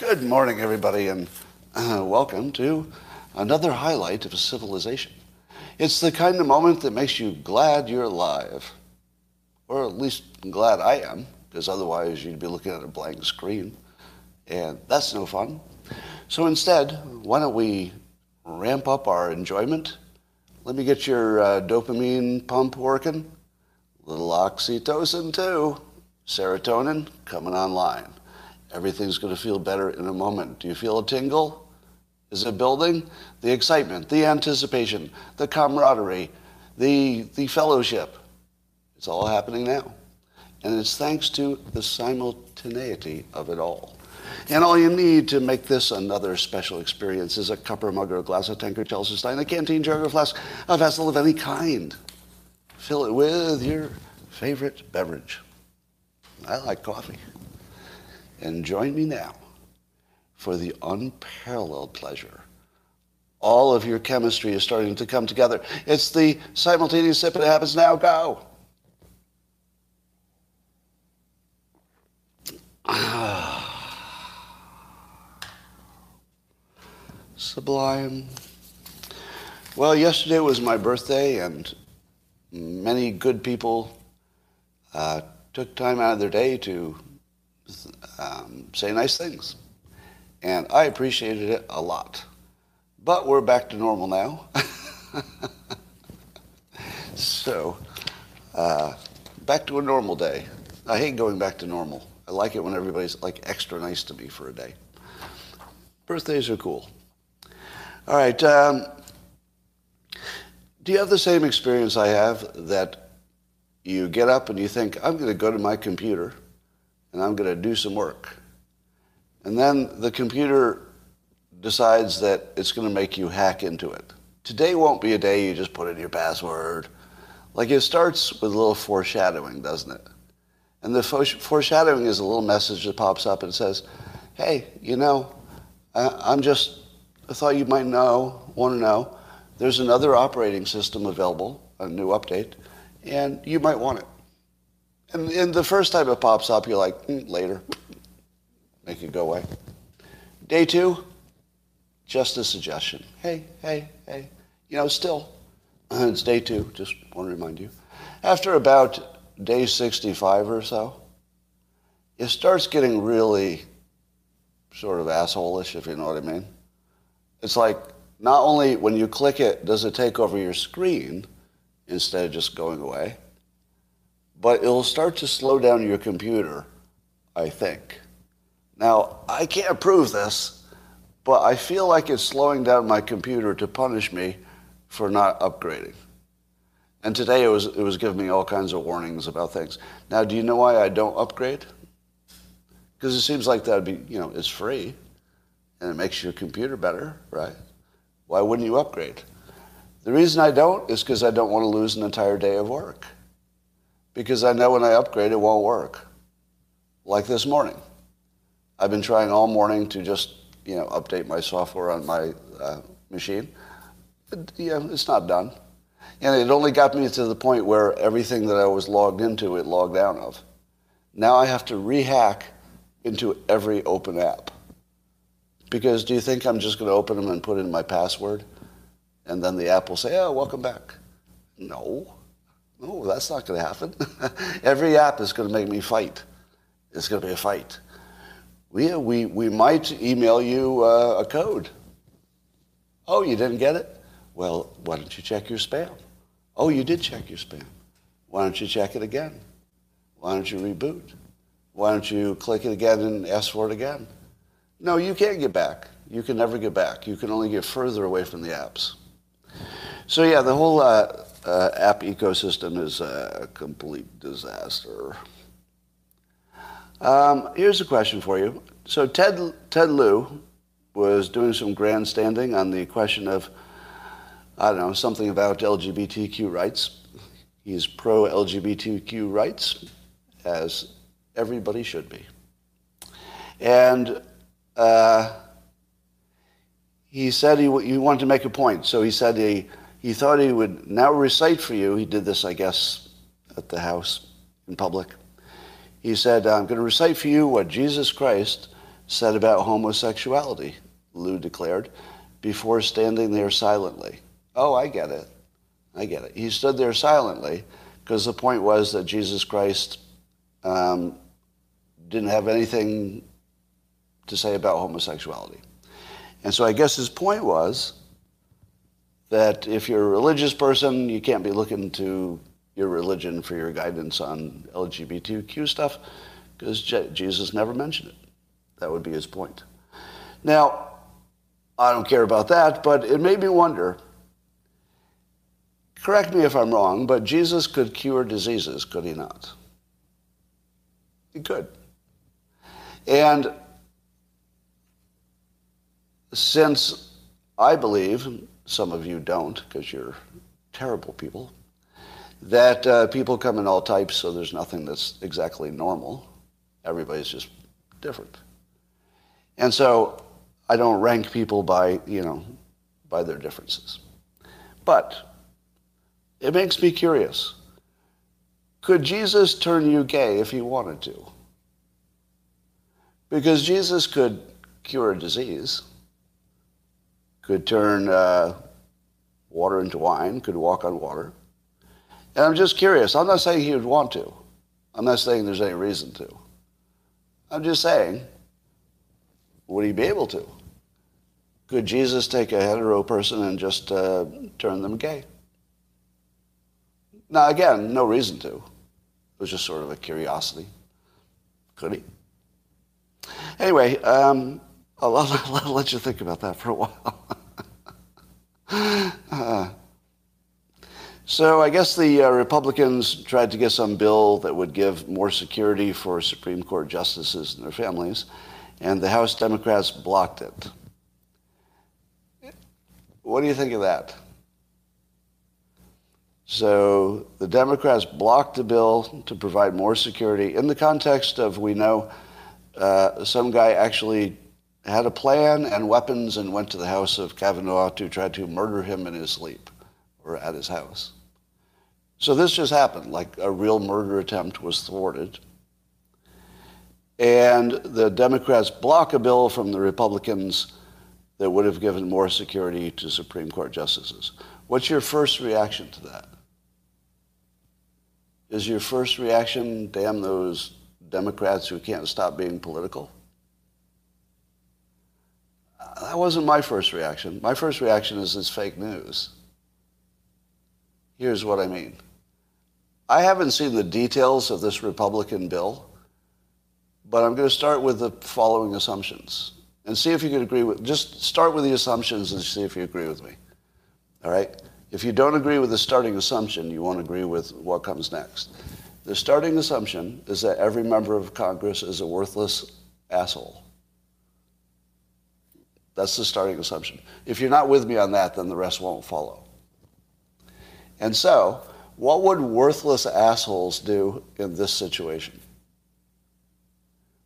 Good morning, everybody, and uh, welcome to another highlight of a civilization. It's the kind of moment that makes you glad you're alive. Or at least glad I am, because otherwise you'd be looking at a blank screen. And that's no fun. So instead, why don't we ramp up our enjoyment? Let me get your uh, dopamine pump working. Little oxytocin, too. Serotonin coming online. Everything's going to feel better in a moment. Do you feel a tingle? Is it building? The excitement, the anticipation, the camaraderie, the, the fellowship. It's all happening now. And it's thanks to the simultaneity of it all. And all you need to make this another special experience is a cup or mug or a glass, a tankard, Chelsea stein, a canteen, jug or flask, a vessel of any kind. Fill it with your favorite beverage. I like coffee. And join me now for the unparalleled pleasure. All of your chemistry is starting to come together. It's the simultaneous sip, it happens now. Go. Sublime. Well, yesterday was my birthday, and many good people uh, took time out of their day to um, say nice things. And I appreciated it a lot. But we're back to normal now. so, uh, back to a normal day. I hate going back to normal. I like it when everybody's like extra nice to me for a day. Birthdays are cool. All right. Um, do you have the same experience I have that you get up and you think, I'm going to go to my computer and I'm going to do some work? And then the computer decides that it's going to make you hack into it. Today won't be a day you just put in your password. Like it starts with a little foreshadowing, doesn't it? And the foreshadowing is a little message that pops up and says, hey, you know, I'm just I thought you might know, want to know, there's another operating system available, a new update, and you might want it. And, and the first time it pops up, you're like, mm, later, make it go away. Day two, just a suggestion. Hey, hey, hey. You know, still, it's day two, just want to remind you. After about day 65 or so, it starts getting really sort of assholish, if you know what I mean. It's like not only when you click it does it take over your screen instead of just going away, but it'll start to slow down your computer, I think. Now, I can't prove this, but I feel like it's slowing down my computer to punish me for not upgrading. And today it was, it was giving me all kinds of warnings about things. Now, do you know why I don't upgrade? Because it seems like that'd be, you know, it's free and it makes your computer better, right? Why wouldn't you upgrade? The reason I don't is because I don't want to lose an entire day of work. Because I know when I upgrade, it won't work. Like this morning. I've been trying all morning to just, you know, update my software on my uh, machine. But, yeah, it's not done. And it only got me to the point where everything that I was logged into, it logged out of. Now I have to rehack into every open app. Because do you think I'm just going to open them and put in my password? And then the app will say, oh, welcome back. No. No, that's not going to happen. Every app is going to make me fight. It's going to be a fight. We, we, we might email you uh, a code. Oh, you didn't get it? Well, why don't you check your spam? Oh, you did check your spam. Why don't you check it again? Why don't you reboot? Why don't you click it again and ask for it again? No, you can't get back. You can never get back. You can only get further away from the apps. So yeah, the whole uh, uh, app ecosystem is a complete disaster. Um, here's a question for you. So Ted, Ted Lieu was doing some grandstanding on the question of, I don't know, something about LGBTQ rights. He's pro LGBTQ rights, as everybody should be. And uh, he said he, he wanted to make a point. So he said he, he thought he would now recite for you. He did this, I guess, at the house in public. He said, I'm going to recite for you what Jesus Christ said about homosexuality, Lieu declared, before standing there silently. Oh, I get it. I get it. He stood there silently because the point was that Jesus Christ um, didn't have anything to say about homosexuality. And so I guess his point was that if you're a religious person, you can't be looking to your religion for your guidance on LGBTQ stuff because Jesus never mentioned it. That would be his point. Now, I don't care about that, but it made me wonder. Correct me if I'm wrong, but Jesus could cure diseases, could he not? He could. And since I believe, some of you don't because you're terrible people, that uh, people come in all types, so there's nothing that's exactly normal. Everybody's just different. And so I don't rank people by, you know, by their differences. But it makes me curious. Could Jesus turn you gay if he wanted to? Because Jesus could cure a disease, could turn uh, water into wine, could walk on water. And I'm just curious. I'm not saying he would want to. I'm not saying there's any reason to. I'm just saying, would he be able to? Could Jesus take a hetero person and just uh, turn them gay? Now, again, no reason to. It was just sort of a curiosity. Could he? Anyway, um, I'll, I'll, I'll, let you think about that for a while. uh, so I guess the uh, Republicans tried to get some bill that would give more security for Supreme Court justices and their families, and the House Democrats blocked it. What do you think of that? So the Democrats blocked the bill to provide more security in the context of we know uh, some guy actually had a plan and weapons and went to the house of Kavanaugh to try to murder him in his sleep or at his house. So this just happened, like a real murder attempt was thwarted. And the Democrats block a bill from the Republicans that would have given more security to Supreme Court justices. What's your first reaction to that? Is your first reaction, damn those Democrats who can't stop being political? That wasn't my first reaction. My first reaction is it's fake news. Here's what I mean. I haven't seen the details of this Republican bill, but I'm going to start with the following assumptions and see if you can agree with, just start with the assumptions and see if you agree with me. All right? If you don't agree with the starting assumption, you won't agree with what comes next. The starting assumption is that every member of Congress is a worthless asshole. That's the starting assumption. If you're not with me on that, then the rest won't follow. And so, what would worthless assholes do in this situation?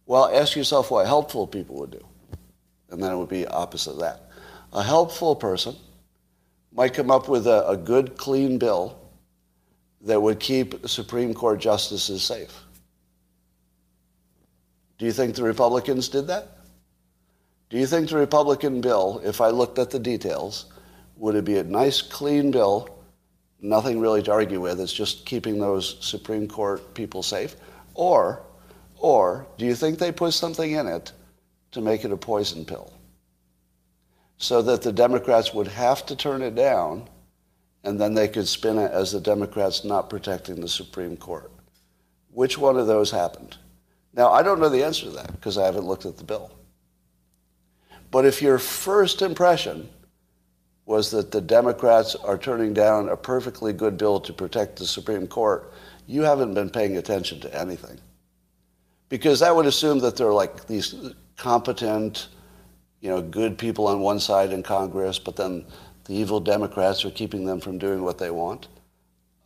Well, ask yourself what helpful people would do. And then it would be opposite of that. A helpful person might come up with a, a good, clean bill that would keep Supreme Court justices safe. Do you think the Republicans did that? Do you think the Republican bill, if I looked at the details, would it be a nice, clean bill nothing really to argue with. It's just keeping those Supreme Court people safe. Or, or do you think they put something in it to make it a poison pill? So that the Democrats would have to turn it down and then they could spin it as the Democrats not protecting the Supreme Court. Which one of those happened? Now, I don't know the answer to that because I haven't looked at the bill. But if your first impression was that the Democrats are turning down a perfectly good bill to protect the Supreme Court, you haven't been paying attention to anything. Because that would assume that they're like these competent, you know, good people on one side in Congress, but then the evil Democrats are keeping them from doing what they want.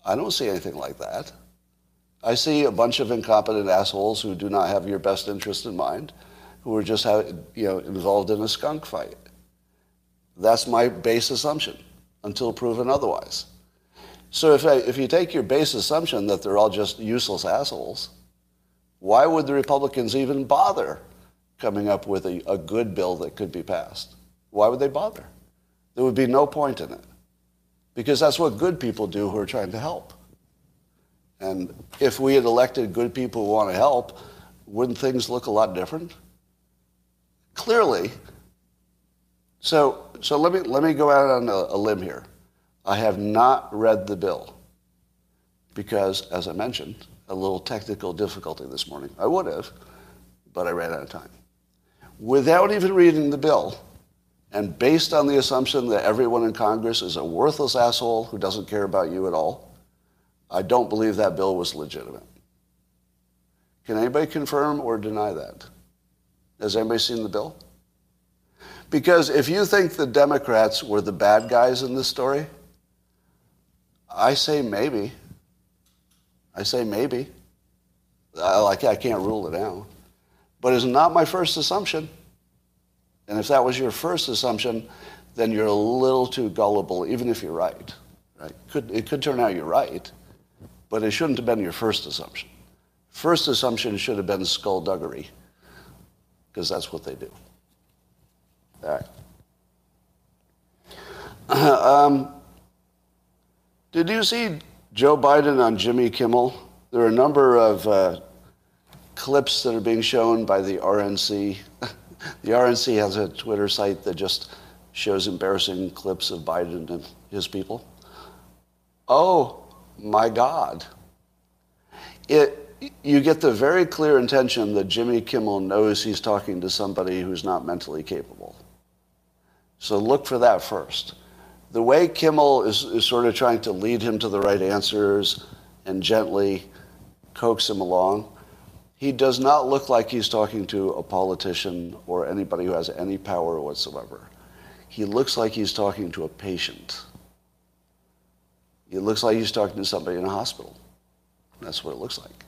I don't see anything like that. I see a bunch of incompetent assholes who do not have your best interest in mind, who are just you know, involved in a skunk fight. That's my base assumption until proven otherwise. So if, I, if you take your base assumption that they're all just useless assholes, why would the Republicans even bother coming up with a, a good bill that could be passed. Why would they bother? There would be no point in it. Because that's what good people do who are trying to help. And if we had elected good people who want to help, wouldn't things look a lot different? Clearly. So, so let, me, let me go out on a, a limb here. I have not read the bill because, as I mentioned, a little technical difficulty this morning. I would have, but I ran out of time. Without even reading the bill, and based on the assumption that everyone in Congress is a worthless asshole who doesn't care about you at all, I don't believe that bill was legitimate. Can anybody confirm or deny that? Has anybody seen the bill? Because if you think the Democrats were the bad guys in this story, I say maybe. I say maybe. I, like, I can't rule it out. But it's not my first assumption. And if that was your first assumption, then you're a little too gullible, even if you're right. Right? Could, it could turn out you're right, but it shouldn't have been your first assumption. First assumption should have been skullduggery, because that's what they do. All right. um, did you see Joe Biden on Jimmy Kimmel? There are a number of uh, clips that are being shown by the RNC. the RNC has a Twitter site that just shows embarrassing clips of Biden and his people. Oh my God. It, you get the very clear intention that Jimmy Kimmel knows he's talking to somebody who's not mentally capable. So look for that first the way Kimmel is, is sort of trying to lead him to the right answers and gently coax him along, he does not look like he's talking to a politician or anybody who has any power whatsoever. He looks like he's talking to a patient. He looks like he's talking to somebody in a hospital. That's what it looks like.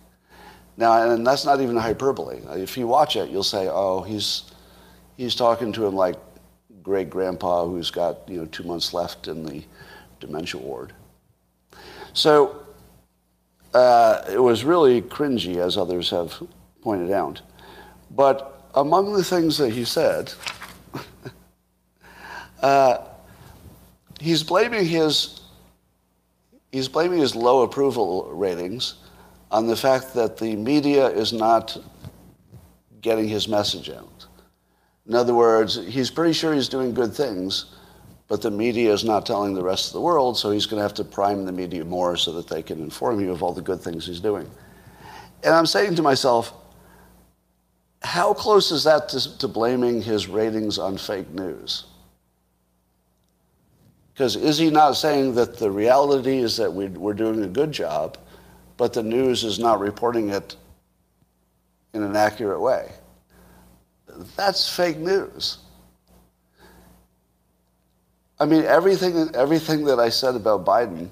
Now, and that's not even hyperbole. If you watch it, you'll say, oh, he's, he's talking to him like great grandpa who's got you know two months left in the dementia ward. So uh, it was really cringy, as others have pointed out. But among the things that he said, uh, he's blaming his he's blaming his low approval ratings on the fact that the media is not getting his message out. In other words, he's pretty sure he's doing good things, but the media is not telling the rest of the world, so he's going to have to prime the media more so that they can inform you of all the good things he's doing. And I'm saying to myself, how close is that to, to blaming his ratings on fake news? Because is he not saying that the reality is that we, we're doing a good job, but the news is not reporting it in an accurate way? That's fake news. I mean, everything, everything that I said about Biden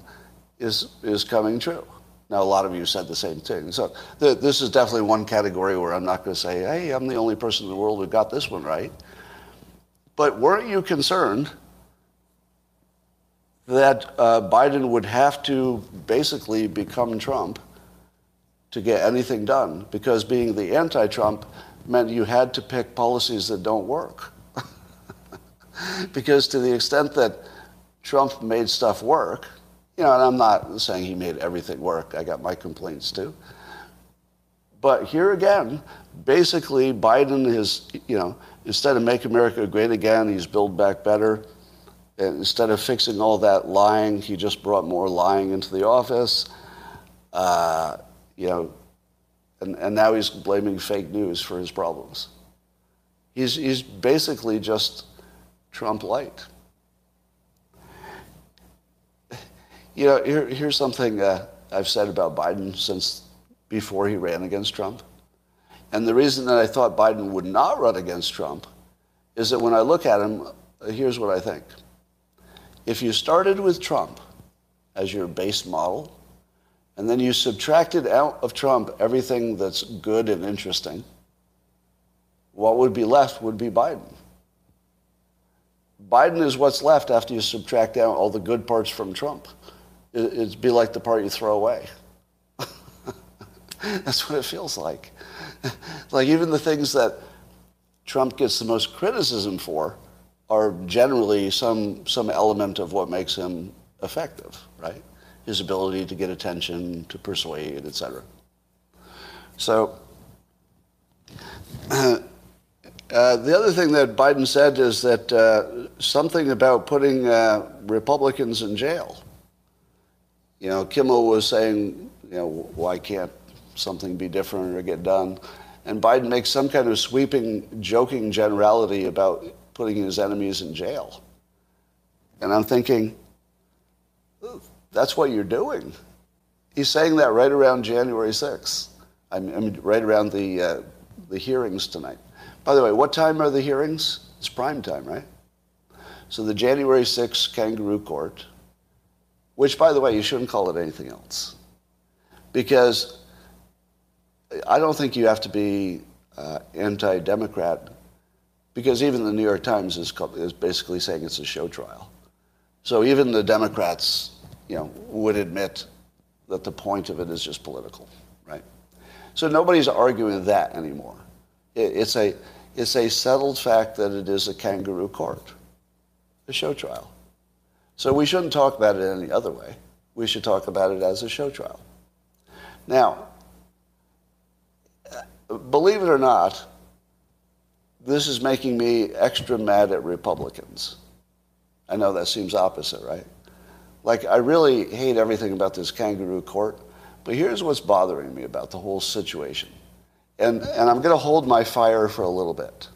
is, is coming true. Now, a lot of you said the same thing. So th- this is definitely one category where I'm not going to say, hey, I'm the only person in the world who got this one right. But weren't you concerned that uh, Biden would have to basically become Trump to get anything done? Because being the anti Trump meant you had to pick policies that don't work. because to the extent that Trump made stuff work, you know, and I'm not saying he made everything work, I got my complaints too. But here again, basically, Biden is, you know, instead of make America great again, he's build back better. Instead of fixing all that lying, he just brought more lying into the office. Uh, you know, and, and now he's blaming fake news for his problems. He's, he's basically just Trump light. You know, here, here's something uh, I've said about Biden since before he ran against Trump. And the reason that I thought Biden would not run against Trump is that when I look at him, here's what I think. If you started with Trump as your base model, and then you subtracted out of Trump everything that's good and interesting, what would be left would be Biden. Biden is what's left after you subtract out all the good parts from Trump. It'd be like the part you throw away. That's what it feels like. like even the things that Trump gets the most criticism for are generally some, some element of what makes him effective, right? His ability to get attention, to persuade, etc. So, uh, the other thing that Biden said is that uh, something about putting uh, Republicans in jail. You know, Kimmel was saying, you know, why can't something be different or get done? And Biden makes some kind of sweeping, joking generality about putting his enemies in jail. And I'm thinking, that's what you're doing. He's saying that right around January 6th. I mean, right around the, uh, the hearings tonight. By the way, what time are the hearings? It's prime time, right? So the January 6th kangaroo court, which, by the way, you shouldn't call it anything else. Because I don't think you have to be uh, anti Democrat, because even the New York Times is, is basically saying it's a show trial. So even the Democrats you know, would admit that the point of it is just political, right? So nobody's arguing that anymore. It's a, it's a settled fact that it is a kangaroo court, a show trial. So we shouldn't talk about it any other way. We should talk about it as a show trial. Now, believe it or not, this is making me extra mad at Republicans. I know that seems opposite, right? Like, I really hate everything about this kangaroo court, but here's what's bothering me about the whole situation. And, and I'm going to hold my fire for a little bit.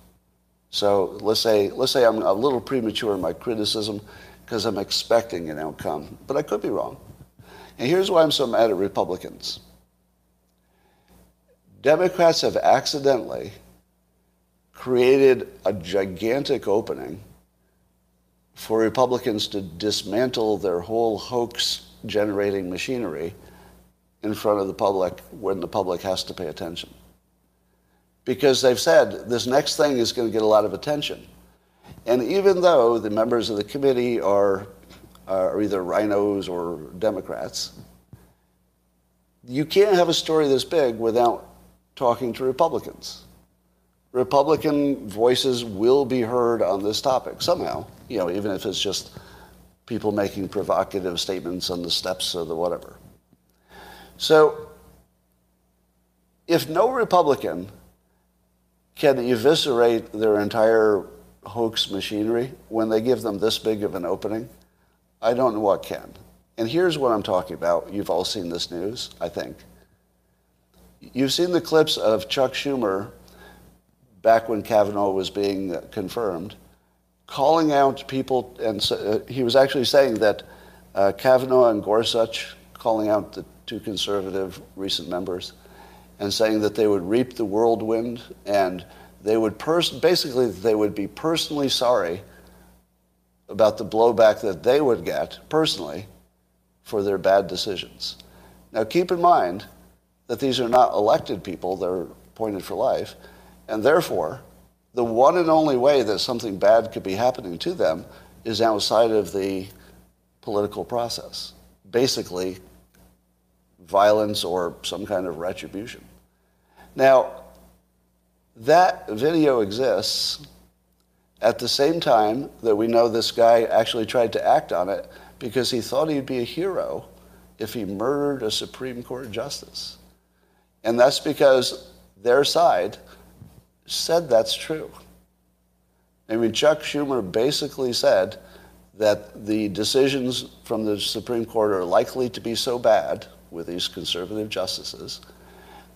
So let's say, let's say I'm a little premature in my criticism because I'm expecting an outcome, but I could be wrong. And here's why I'm so mad at Republicans. Democrats have accidentally created a gigantic opening for Republicans to dismantle their whole hoax generating machinery in front of the public when the public has to pay attention. Because they've said this next thing is going to get a lot of attention. And even though the members of the committee are, are either RINOs or Democrats, you can't have a story this big without talking to Republicans. Republican voices will be heard on this topic somehow, you know, even if it's just people making provocative statements on the steps or the whatever. So, if no Republican can eviscerate their entire hoax machinery when they give them this big of an opening, I don't know what can. And here's what I'm talking about. You've all seen this news, I think. You've seen the clips of Chuck Schumer back when Kavanaugh was being confirmed, calling out people, and uh, he was actually saying that uh, Kavanaugh and Gorsuch, calling out the two conservative recent members, and saying that they would reap the whirlwind and they would pers- basically they would be personally sorry about the blowback that they would get personally for their bad decisions. Now keep in mind that these are not elected people, they're appointed for life. And therefore, the one and only way that something bad could be happening to them is outside of the political process. Basically, violence or some kind of retribution. Now, that video exists at the same time that we know this guy actually tried to act on it because he thought he'd be a hero if he murdered a Supreme Court justice. And that's because their side said that's true. I mean, Chuck Schumer basically said that the decisions from the Supreme Court are likely to be so bad with these conservative justices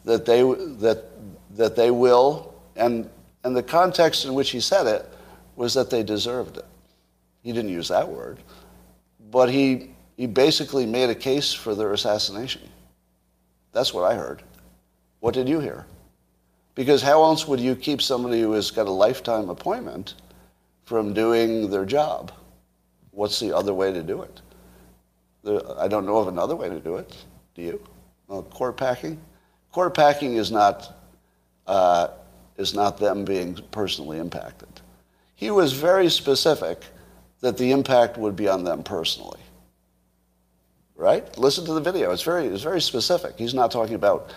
that they, that, that they will, and, and the context in which he said it was that they deserved it. He didn't use that word, but he, he basically made a case for their assassination. That's what I heard. What did you hear? Because how else would you keep somebody who has got a lifetime appointment from doing their job? What's the other way to do it? I don't know of another way to do it. Do you? Well, court packing? Court packing is not, uh, is not them being personally impacted. He was very specific that the impact would be on them personally. Right? Listen to the video. It's very, it's very specific. He's not talking about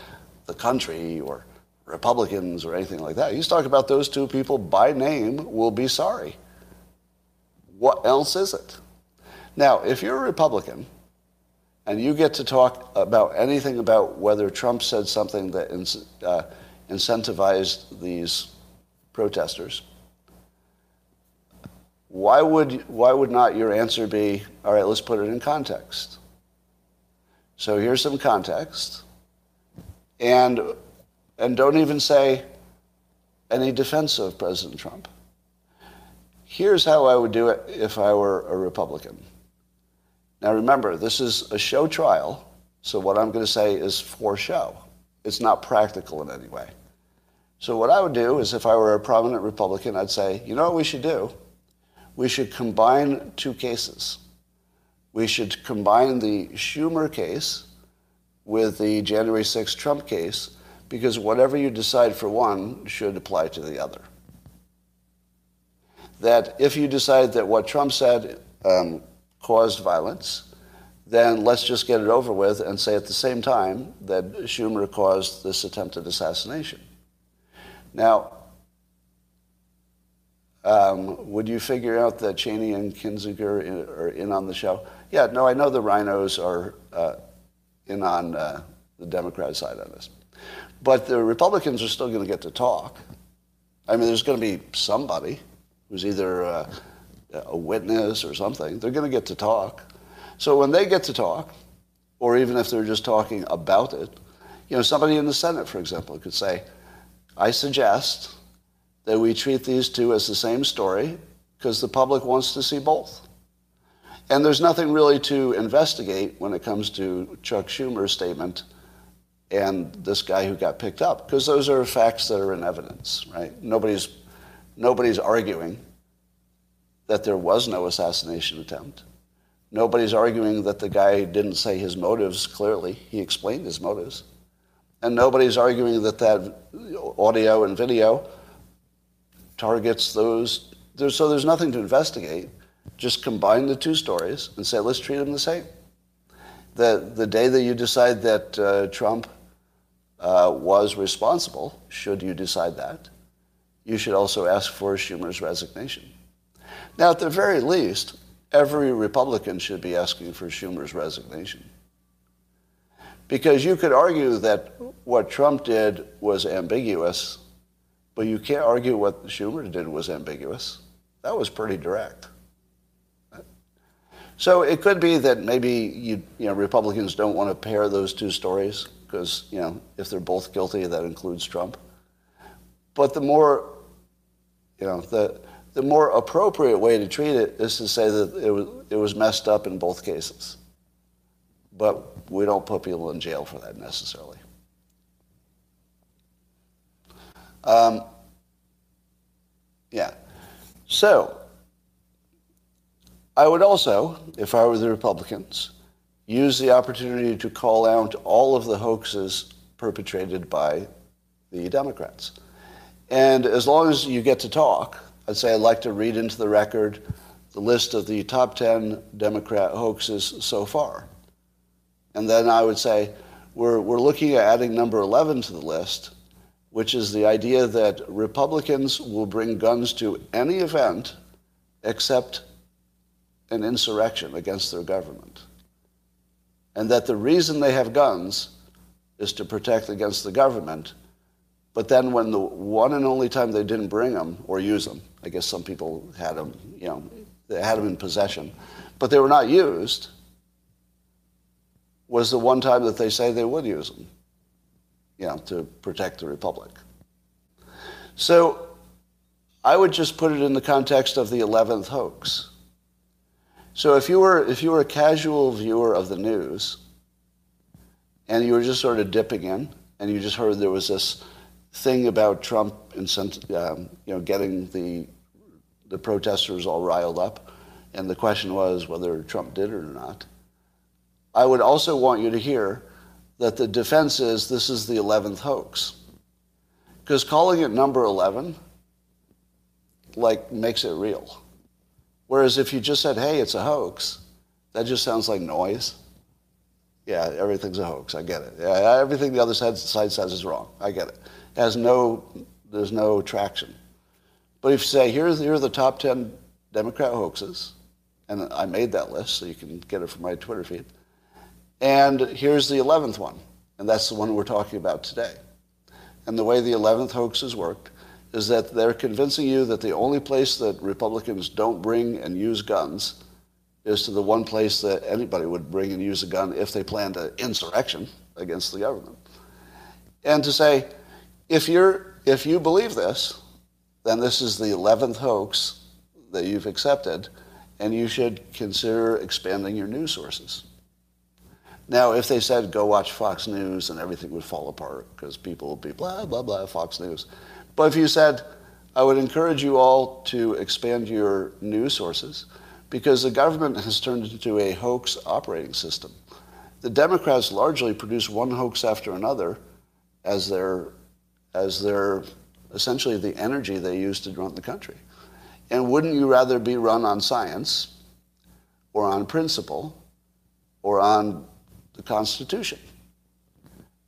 the country or Republicans or anything like that. He's talking about those two people by name will be sorry. What else is it? Now, if you're a Republican and you get to talk about anything about whether Trump said something that uh, incentivized these protesters, why would, why would not your answer be, all right, let's put it in context? So here's some context. And, and don't even say any defense of President Trump. Here's how I would do it if I were a Republican. Now remember, this is a show trial, so what I'm going to say is for show. It's not practical in any way. So what I would do is if I were a prominent Republican, I'd say, you know what we should do? We should combine two cases. We should combine the Schumer case with the January 6th Trump case because whatever you decide for one should apply to the other. That if you decide that what Trump said um, caused violence, then let's just get it over with and say at the same time that Schumer caused this attempted assassination. Now, um, would you figure out that Cheney and Kinzinger are in on the show? Yeah, no, I know the RINOs are uh, in on uh, the Democrat side on this. But the Republicans are still going to get to talk. I mean, there's going to be somebody who's either uh, a witness or something. They're going to get to talk. So when they get to talk, or even if they're just talking about it, you know, somebody in the Senate, for example, could say, I suggest that we treat these two as the same story because the public wants to see both. And there's nothing really to investigate when it comes to Chuck Schumer's statement and this guy who got picked up because those are facts that are in evidence, right? Nobody's, nobody's arguing that there was no assassination attempt. Nobody's arguing that the guy didn't say his motives clearly. He explained his motives. And nobody's arguing that that audio and video targets those. There's, so there's nothing to investigate. Just combine the two stories and say, let's treat them the same. The, the day that you decide that uh, Trump uh, was responsible, should you decide that, you should also ask for Schumer's resignation. Now, at the very least, every Republican should be asking for Schumer's resignation. Because you could argue that what Trump did was ambiguous, but you can't argue what Schumer did was ambiguous. That was pretty direct. So it could be that maybe you, you know, Republicans don't want to pair those two stories because you know if they're both guilty, that includes Trump. But the more, you know, the the more appropriate way to treat it is to say that it was, it was messed up in both cases. But we don't put people in jail for that necessarily. Um, yeah. So, I would also, if I were the Republicans, use the opportunity to call out all of the hoaxes perpetrated by the Democrats. And as long as you get to talk, I'd say I'd like to read into the record the list of the top 10 Democrat hoaxes so far. And then I would say, we're, we're looking at adding number 11 to the list, which is the idea that Republicans will bring guns to any event except an insurrection against their government. And that the reason they have guns is to protect against the government but then when the one and only time they didn't bring them or use them, I guess some people had them, you know, they had them in possession, but they were not used, was the one time that they say they would use them, you know, to protect the republic. So I would just put it in the context of the 11th hoax. So if you were, if you were a casual viewer of the news and you were just sort of dipping in and you just heard there was this thing about Trump um, you know, getting the, the protesters all riled up, and the question was whether Trump did it or not. I would also want you to hear that the defense is this is the 11th hoax. Because calling it number 11, like, makes it real. Whereas if you just said, hey, it's a hoax, that just sounds like noise. Yeah, everything's a hoax. I get it. Yeah, everything the other side, side says is wrong. I get it. has no, there's no traction. But if you say, here's, here are the top 10 Democrat hoaxes, and I made that list so you can get it from my Twitter feed, and here's the 11th one, and that's the one we're talking about today. And the way the 11th hoax has worked is that they're convincing you that the only place that Republicans don't bring and use guns is to the one place that anybody would bring and use a gun if they planned an insurrection against the government. And to say, if, you're, if you believe this, then this is the 11th hoax that you've accepted, and you should consider expanding your news sources. Now, if they said go watch Fox News and everything would fall apart because people would be blah, blah, blah, Fox News. But if you said, I would encourage you all to expand your news sources because the government has turned into a hoax operating system. The Democrats largely produce one hoax after another as their, as their essentially the energy they use to run the country. And wouldn't you rather be run on science or on principle or on the Constitution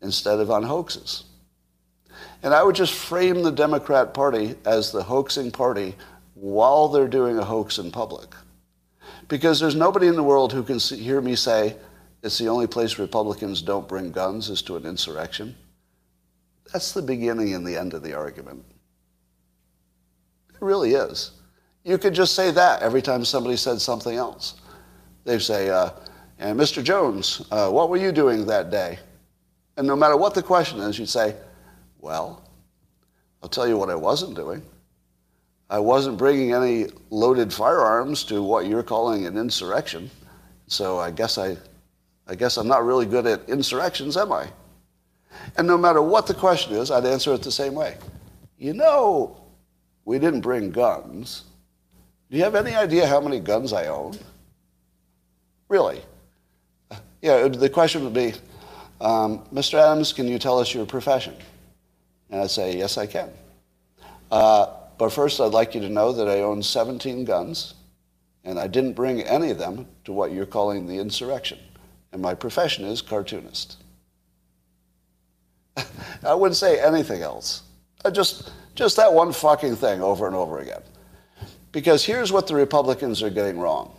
instead of on hoaxes. And I would just frame the Democrat Party as the hoaxing party while they're doing a hoax in public. Because there's nobody in the world who can see, hear me say it's the only place Republicans don't bring guns is to an insurrection. That's the beginning and the end of the argument. It really is. You could just say that every time somebody said something else. They say, uh, and Mr. Jones, uh, what were you doing that day? And no matter what the question is, you'd say, well, I'll tell you what I wasn't doing. I wasn't bringing any loaded firearms to what you're calling an insurrection. So I guess I, I guess I'm not really good at insurrections, am I? And no matter what the question is, I'd answer it the same way. You know, we didn't bring guns. Do you have any idea how many guns I own? Really? yeah, the question would be, um, Mr. Adams, can you tell us your profession? And I'd say, yes, I can. Uh, but first, I'd like you to know that I own 17 guns, and I didn't bring any of them to what you're calling the insurrection. And my profession is cartoonist. I wouldn't say anything else. I just, just that one fucking thing over and over again. Because here's what the Republicans are getting wrong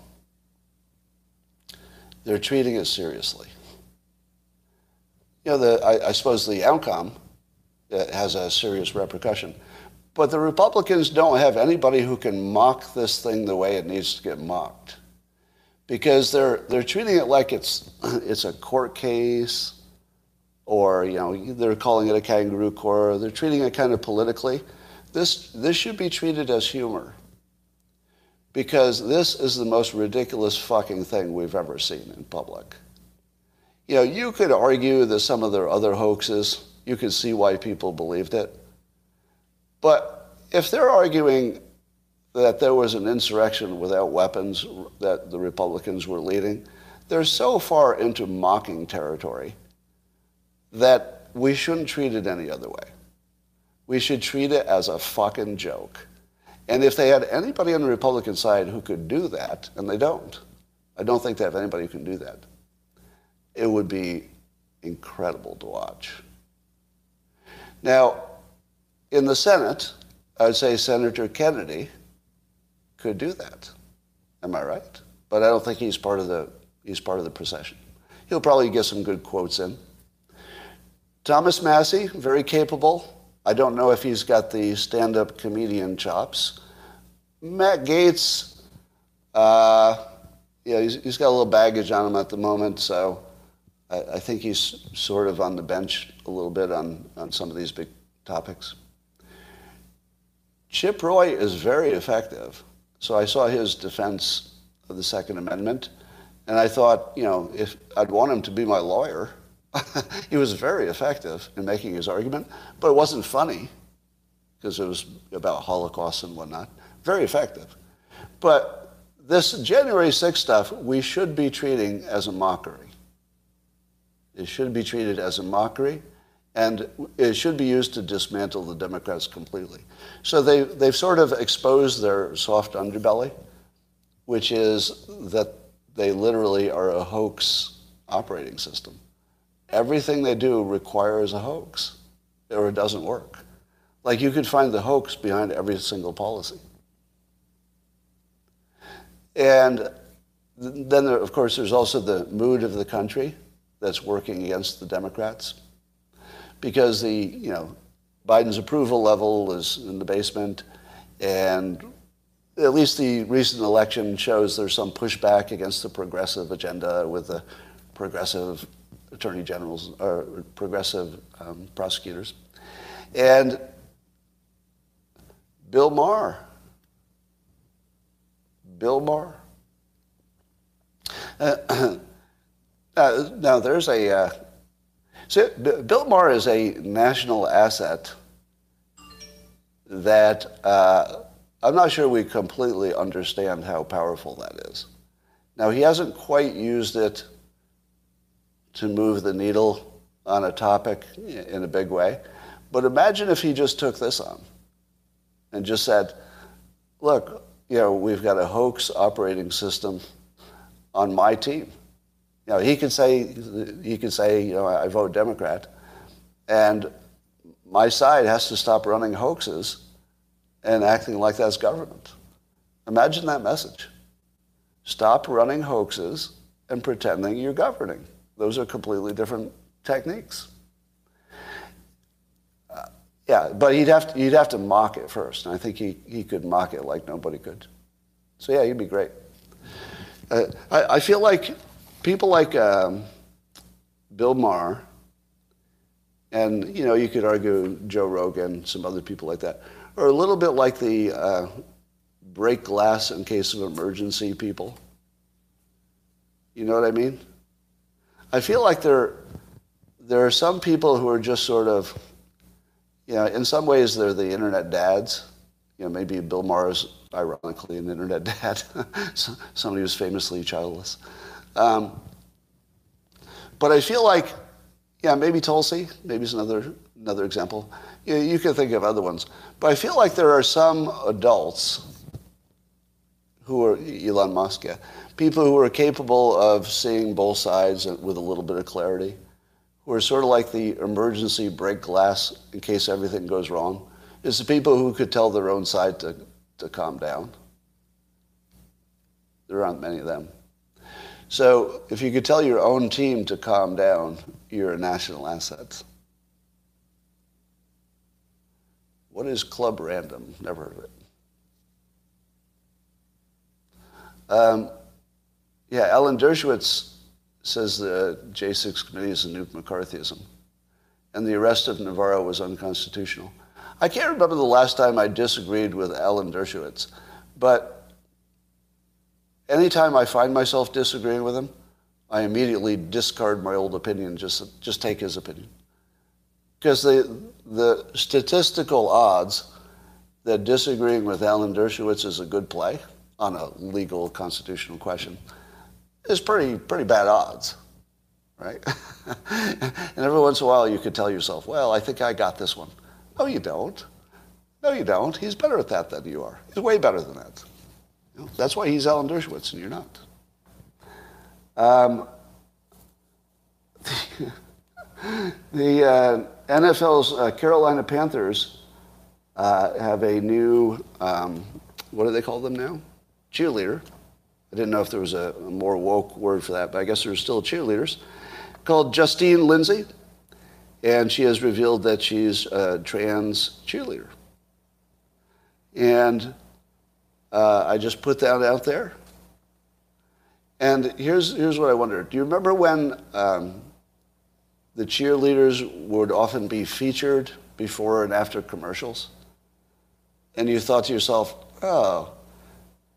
they're treating it seriously. You know, the, I, I suppose the outcome has a serious repercussion. But the Republicans don't have anybody who can mock this thing the way it needs to get mocked. Because they're, they're treating it like it's, it's a court case or, you know, they're calling it a kangaroo court. They're treating it kind of politically. This, this should be treated as humor because this is the most ridiculous fucking thing we've ever seen in public. You know, you could argue that some of their other hoaxes, you could see why people believed it. But if they're arguing that there was an insurrection without weapons that the Republicans were leading, they're so far into mocking territory that we shouldn't treat it any other way. We should treat it as a fucking joke. And if they had anybody on the Republican side who could do that, and they don't, I don't think they have anybody who can do that, it would be incredible to watch. Now, in the Senate, I would say Senator Kennedy could do that. Am I right? But I don't think he's part of the he's part of the procession. He'll probably get some good quotes in. Thomas Massie, very capable, I don't know if he's got the stand up comedian chops. Matt Gaetz, uh, yeah, he's, he's got a little baggage on him at the moment, so I, I think he's sort of on the bench a little bit on, on some of these big topics. Chip Roy is very effective. So I saw his defense of the Second Amendment, and I thought, you know, if I'd want him to be my lawyer, he was very effective in making his argument, but it wasn't funny because it was about Holocaust and whatnot. Very effective. But this January 6th stuff, we should be treating as a mockery. It should be treated as a mockery, and it should be used to dismantle the Democrats completely. So they, they've sort of exposed their soft underbelly, which is that they literally are a hoax operating system everything they do requires a hoax. or it doesn't work. Like you could find the hoax behind every single policy. And then, there, of course, there's also the mood of the country that's working against the Democrats because the, you know, Biden's approval level is in the basement and at least the recent election shows there's some pushback against the progressive agenda with the progressive attorney generals or progressive um, prosecutors. And Bill Maher, Bill Maher. Uh, uh, now there's a uh, so Bill Maher is a national asset that uh, I'm not sure we completely understand how powerful that is. Now, he hasn't quite used it to move the needle on a topic in a big way, but imagine if he just took this on and just said, look, you know, we've got a hoax operating system on my team. You know, he could say, he could say, you know, I vote Democrat, and my side has to stop running hoaxes and acting like that's government. Imagine that message. Stop running hoaxes and pretending you're governing. Those are completely different techniques. Uh, yeah, but he'd have, to, he'd have to mock it first. And I think he, he could mock it like nobody could. So, yeah, he'd be great. Uh, I, I, feel like people like um, Bill Maher, and, you know, you could argue Joe Rogan, some other people like that, are a little bit like the uh, break glass in case of emergency people. You know what I mean? I feel like there, there are some people who are just sort of, you know, in some ways they're the internet dads. You know, maybe Bill Maher is ironically an internet dad, somebody who's famously childless. Um, but I feel like, yeah, maybe Tulsi, maybe it's another another example. You, you can think of other ones. But I feel like there are some adults who are Elon Musk, yeah, people who are capable of seeing both sides with a little bit of clarity, who are sort of like the emergency break glass in case everything goes wrong. It's the people who could tell their own side to, to calm down. There aren't many of them. So if you could tell your own team to calm down, you're a national asset. What is Club Random? Never heard of it. Um, yeah, Alan Dershowitz says the J6 committee is a new McCarthyism, and the arrest of Navarro was unconstitutional. I can't remember the last time I disagreed with Alan Dershowitz, but anytime I find myself disagreeing with him, I immediately discard my old opinion, just, just take his opinion. Because the, the statistical odds that disagreeing with Alan Dershowitz is a good play on a legal constitutional question is pretty, pretty bad odds, right? and every once in a while you could tell yourself, well, I think I got this one. No, you don't. No, you don't. He's better at that than you are. He's way better than that. Know, that's why he's Alan Dershowitz and you're not. Um, the uh, NFL's uh, Carolina Panthers uh, have a new, um, what do they call them now? Cheerleader. I didn't know if there was a, a, more woke word for that, but I guess there's still cheerleaders, called Justine Lindsay. And she has revealed that she's a trans cheerleader. And uh, I just put that out there. And here's, here's what I wonder. Do you remember when um, the cheerleaders would often be featured before and after commercials. And you thought to yourself, oh,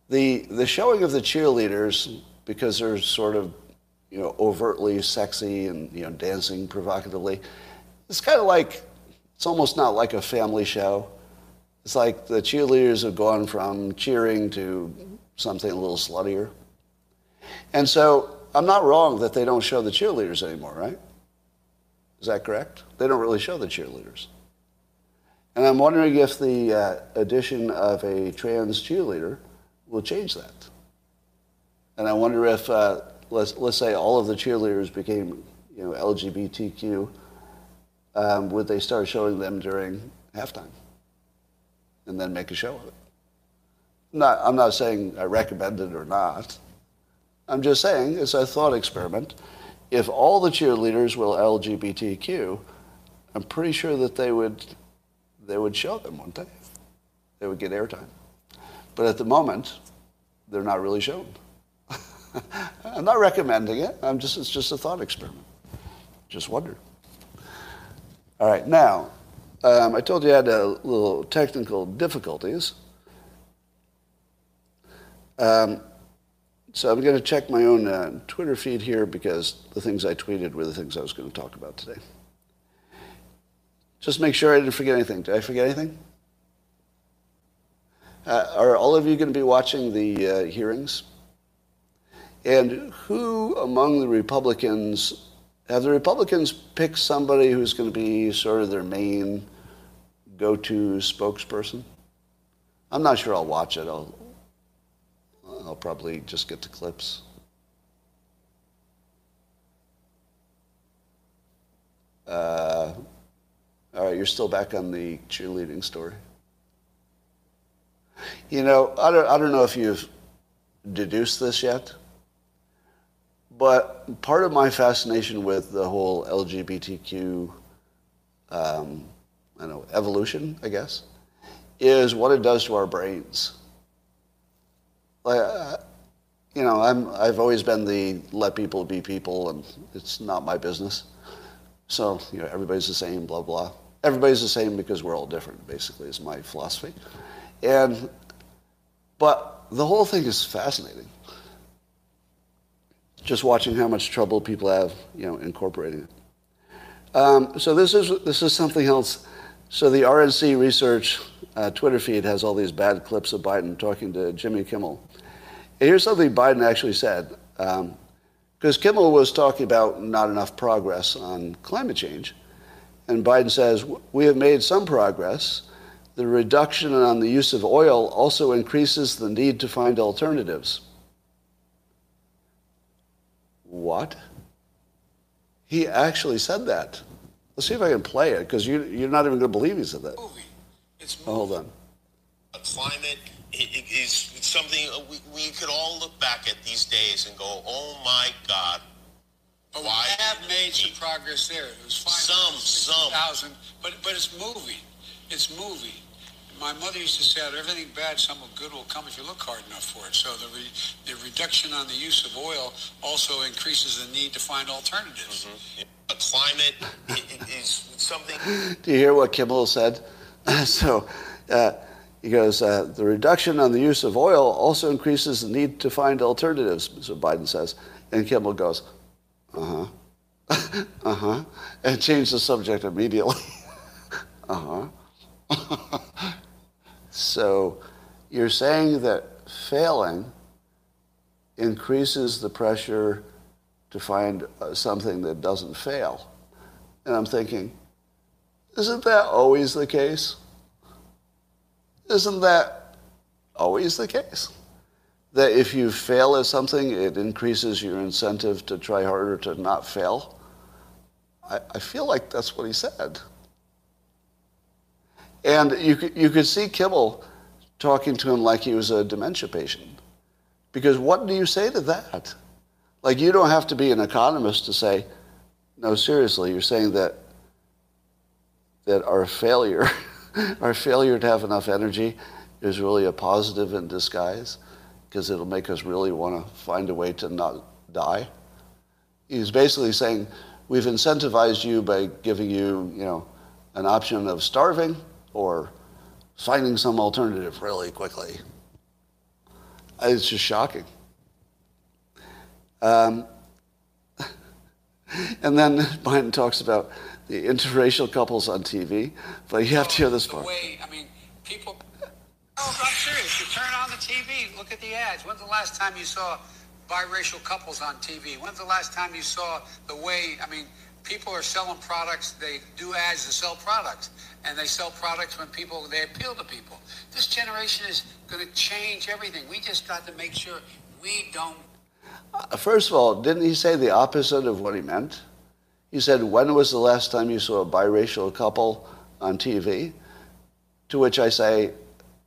the, the showing of the cheerleaders, because they're sort of you know, overtly sexy and you know, dancing provocatively, it's kind of like, it's almost not like a family show. It's like the cheerleaders have gone from cheering to something a little sluttier. And so I'm not wrong that they don't show the cheerleaders anymore, right? Is that correct? They don't really show the cheerleaders. And I'm wondering if the uh, addition of a trans cheerleader will change that. And I wonder if, uh, let's, let's say all of the cheerleaders became you know, LGBTQ um, would they start showing them during halftime and then make a show of it? Not, I'm not saying I recommend it or not. I'm just saying it's a thought experiment. If all the cheerleaders were LGBTQ, I'm pretty sure that they would they would show them, wouldn't they? They would get airtime. But at the moment, they're not really shown. I'm not recommending it. I'm just it's just a thought experiment. Just wonder. All right, now um, I told you I had a little technical difficulties. Um, so I'm going to check my own uh, Twitter feed here because the things I tweeted were the things I was going to talk about today. Just make sure I didn't forget anything. Did I forget anything? Uh, are all of you going to be watching the uh, hearings? And who among the Republicans, have the Republicans picked somebody who's going to be sort of their main go to spokesperson? I'm not sure I'll watch it. I'll, I'll probably just get the clips. Uh, all right, you're still back on the cheerleading story. You know, I don't, I don't know if you've deduced this yet, but part of my fascination with the whole LGBTQ, um, I know, evolution, I guess, is what it does to our brains. Like, uh, you know, I'm, I've always been the let people be people, and it's not my business. So, you know, everybody's the same, blah, blah. Everybody's the same because we're all different, basically, is my philosophy. And, but the whole thing is fascinating. Just watching how much trouble people have, you know, incorporating it. Um, so this is, this is something else. So the RNC research uh, Twitter feed has all these bad clips of Biden talking to Jimmy Kimmel. And here's something Biden actually said. Because um, Kimmel was talking about not enough progress on climate change. And Biden says, We have made some progress. The reduction on the use of oil also increases the need to find alternatives. What? He actually said that. Let's see if I can play it, because you, you're not even going to believe he said that. Movie. It's oh, hold on. A climate is something we, we could all look back at these days and go, oh my God. But we have made some progress there. It was some, some. thousand, but but it's moving. It's moving. My mother used to say, "Out of everything bad, some good will come if you look hard enough for it." So the re, the reduction on the use of oil also increases the need to find alternatives. Mm-hmm. A climate is something. Do you hear what Kimmel said? so. Uh, he goes, uh, the reduction on the use of oil also increases the need to find alternatives, so Biden says. And Kimmel goes, uh huh, uh huh, and changed the subject immediately. uh huh. so you're saying that failing increases the pressure to find uh, something that doesn't fail. And I'm thinking, isn't that always the case? Isn't that always the case? That if you fail at something, it increases your incentive to try harder to not fail? I, I feel like that's what he said. And you could, you could see Kimmel talking to him like he was a dementia patient. Because what do you say to that? Like, you don't have to be an economist to say, no, seriously, you're saying that, that our failure our failure to have enough energy is really a positive in disguise because it'll make us really want to find a way to not die. He's basically saying, we've incentivized you by giving you, you know, an option of starving or finding some alternative really quickly. Uh, it's just shocking. Um, and then Biden talks about the interracial couples on TV, but you have to hear this part. The way, I mean, people. Oh, I'm serious. You turn on the TV, look at the ads. When's the last time you saw biracial couples on TV? When's the last time you saw the way, I mean, people are selling products, they do ads to sell products, and they sell products when people, they appeal to people. This generation is going to change everything. We just got to make sure we don't. Uh, first of all, didn't he say the opposite of what he meant? He said, When was the last time you saw a biracial couple on TV? To which I say,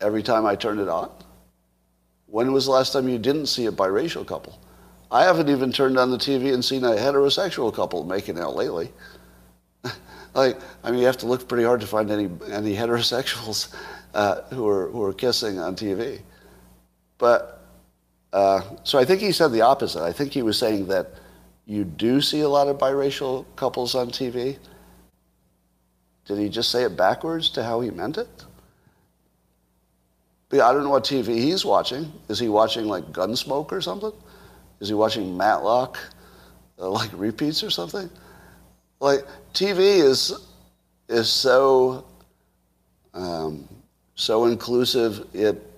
Every time I turn it on. When was the last time you didn't see a biracial couple? I haven't even turned on the TV and seen a heterosexual couple making out lately. like, I mean, you have to look pretty hard to find any any heterosexuals uh, who are who are kissing on TV. But uh, so I think he said the opposite. I think he was saying that you do see a lot of biracial couples on TV. Did he just say it backwards to how he meant it? But I don't know what TV he's watching. Is he watching like Gunsmoke or something? Is he watching Matlock, uh, like repeats or something? Like TV is is so um, so inclusive. It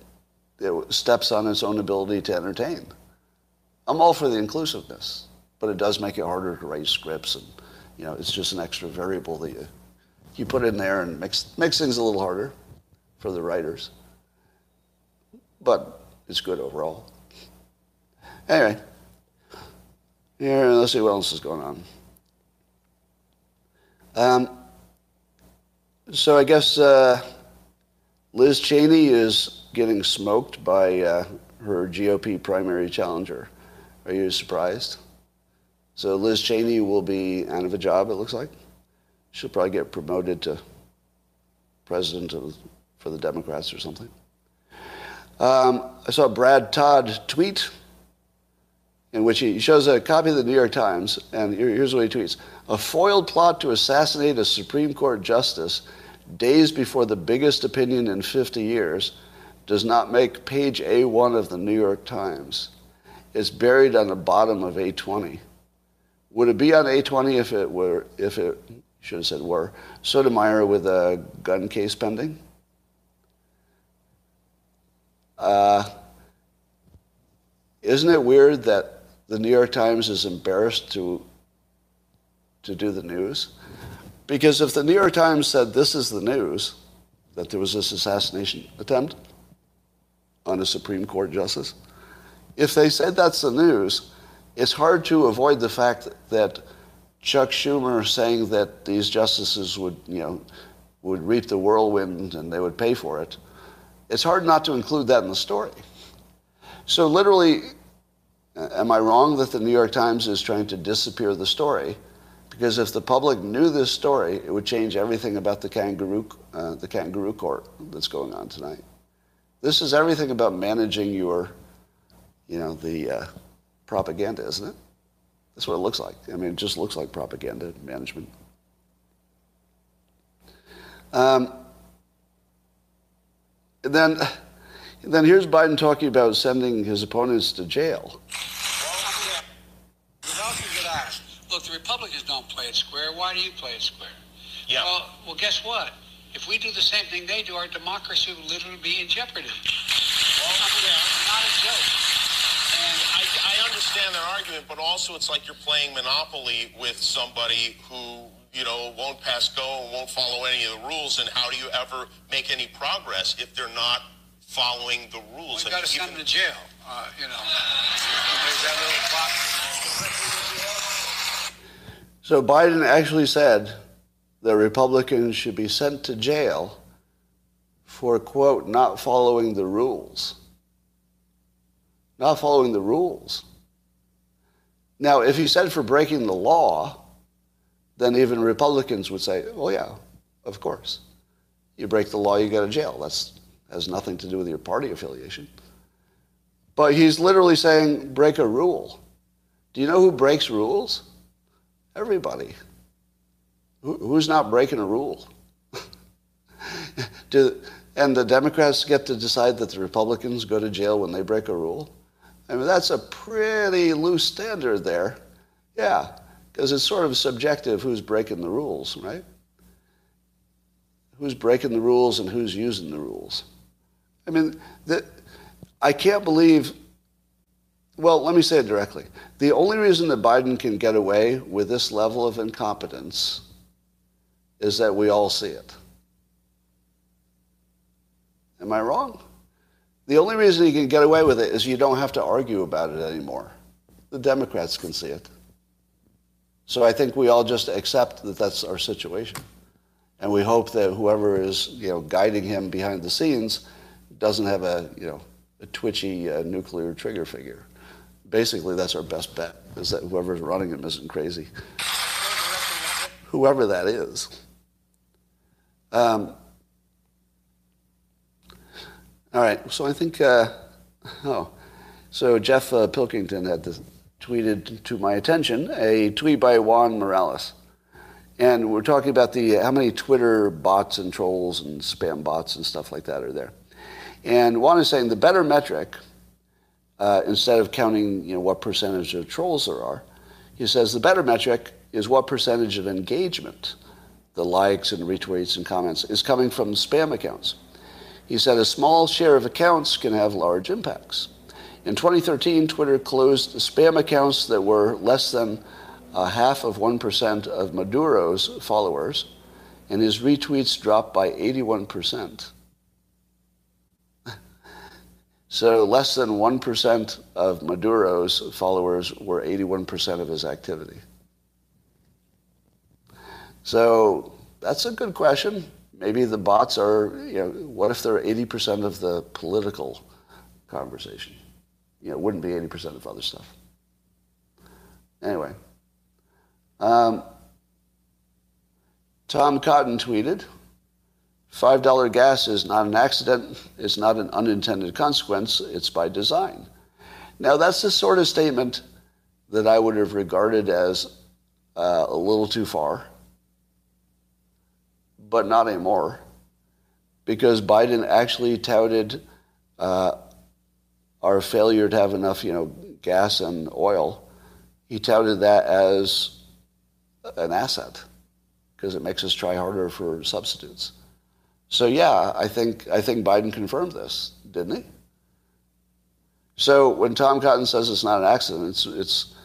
steps on its own ability to entertain. I'm all for the inclusiveness, but it does make it harder to write scripts, and you know, it's just an extra variable that you you put in there and makes makes things a little harder for the writers. But it's good overall. Anyway, here let's see what else is going on. Um, so I guess uh, Liz Cheney is getting smoked by uh, her GOP primary challenger. Are you surprised? So Liz Cheney will be out of a job, it looks like. She'll probably get promoted to president of, for the Democrats or something. Um, I saw Brad Todd tweet in which he shows a copy of the New York Times, and here's what he tweets A foiled plot to assassinate a Supreme Court justice days before the biggest opinion in 50 years does not make page A1 of the New York Times. It's buried on the bottom of A20. Would it be on A20 if it were, if it, should have said were, Sotomayor with a gun case pending? Uh, isn't it weird that the New York Times is embarrassed to, to do the news? Because if the New York Times said this is the news, that there was this assassination attempt on a Supreme Court justice, if they said that's the news, it's hard to avoid the fact that Chuck Schumer saying that these justices would, you know, would reap the whirlwind and they would pay for it it's hard not to include that in the story. So, literally, am I wrong that the New York Times is trying to disappear the story? Because if the public knew this story, it would change everything about the kangaroo, uh, the kangaroo court that's going on tonight. This is everything about managing your, you know, the uh, propaganda, isn't it? That's what it looks like. I mean, it just looks like propaganda management. Um, then, then here's Biden talking about sending his opponents to jail. Look, the Republicans don't play it square. Why do you play it square? Yeah. Well, well, guess what? If we do the same thing they do, our democracy will literally be in jeopardy. Well, yeah. Not a joke. And I, I understand their argument, but also it's like you're playing Monopoly with somebody who you know, won't pass go and won't follow any of the rules, and how do you ever make any progress if they're not following the rules? We've got to send them to jail, uh, you know. That little So Biden actually said that Republicans should be sent to jail for, quote, not following the rules. Not following the rules. Now, if he said for breaking the law, then even Republicans would say, "Oh yeah, of course. You break the law, you go to jail. That's has nothing to do with your party affiliation." But he's literally saying, "Break a rule." Do you know who breaks rules? Everybody. Who, who's not breaking a rule? do, and the Democrats get to decide that the Republicans go to jail when they break a rule? I mean, that's a pretty loose standard there. Yeah. Because it's sort of subjective who's breaking the rules, right? Who's breaking the rules and who's using the rules. I mean, the, I can't believe, well, let me say it directly. The only reason that Biden can get away with this level of incompetence is that we all see it. Am I wrong? The only reason you can get away with it is you don't have to argue about it anymore. The Democrats can see it. So I think we all just accept that that's our situation. And we hope that whoever is, you know, guiding him behind the scenes doesn't have a, you know, a twitchy uh, nuclear trigger figure. Basically, that's our best bet, is that whoever's running him isn't crazy. Whoever that is. Um, all right, so I think, uh, oh, so Jeff uh, Pilkington had this, tweeted to my attention a tweet by Juan Morales. And we're talking about the how many Twitter bots and trolls and spam bots and stuff like that are there. And Juan is saying the better metric, uh, instead of counting you know, what percentage of trolls there are, he says the better metric is what percentage of engagement, the likes and retweets and comments, is coming from spam accounts. He said a small share of accounts can have large impacts. In 2013, Twitter closed spam accounts that were less than a half of 1% of Maduro's followers, and his retweets dropped by 81%. so less than 1% of Maduro's followers were 81% of his activity. So that's a good question. Maybe the bots are, you know, what if they're 80% of the political conversation? You know, it wouldn't be 80% of other stuff. Anyway. Um, Tom Cotton tweeted, $5 gas is not an accident, it's not an unintended consequence, it's by design. Now, that's the sort of statement that I would have regarded as uh, a little too far but not anymore, because Biden actually touted uh, our failure to have enough, you know, gas and oil. He touted that as an asset because it makes us try harder for substitutes. So yeah, I think I think Biden confirmed this, didn't he? So when Tom Cotton says it's not an accident, it's it's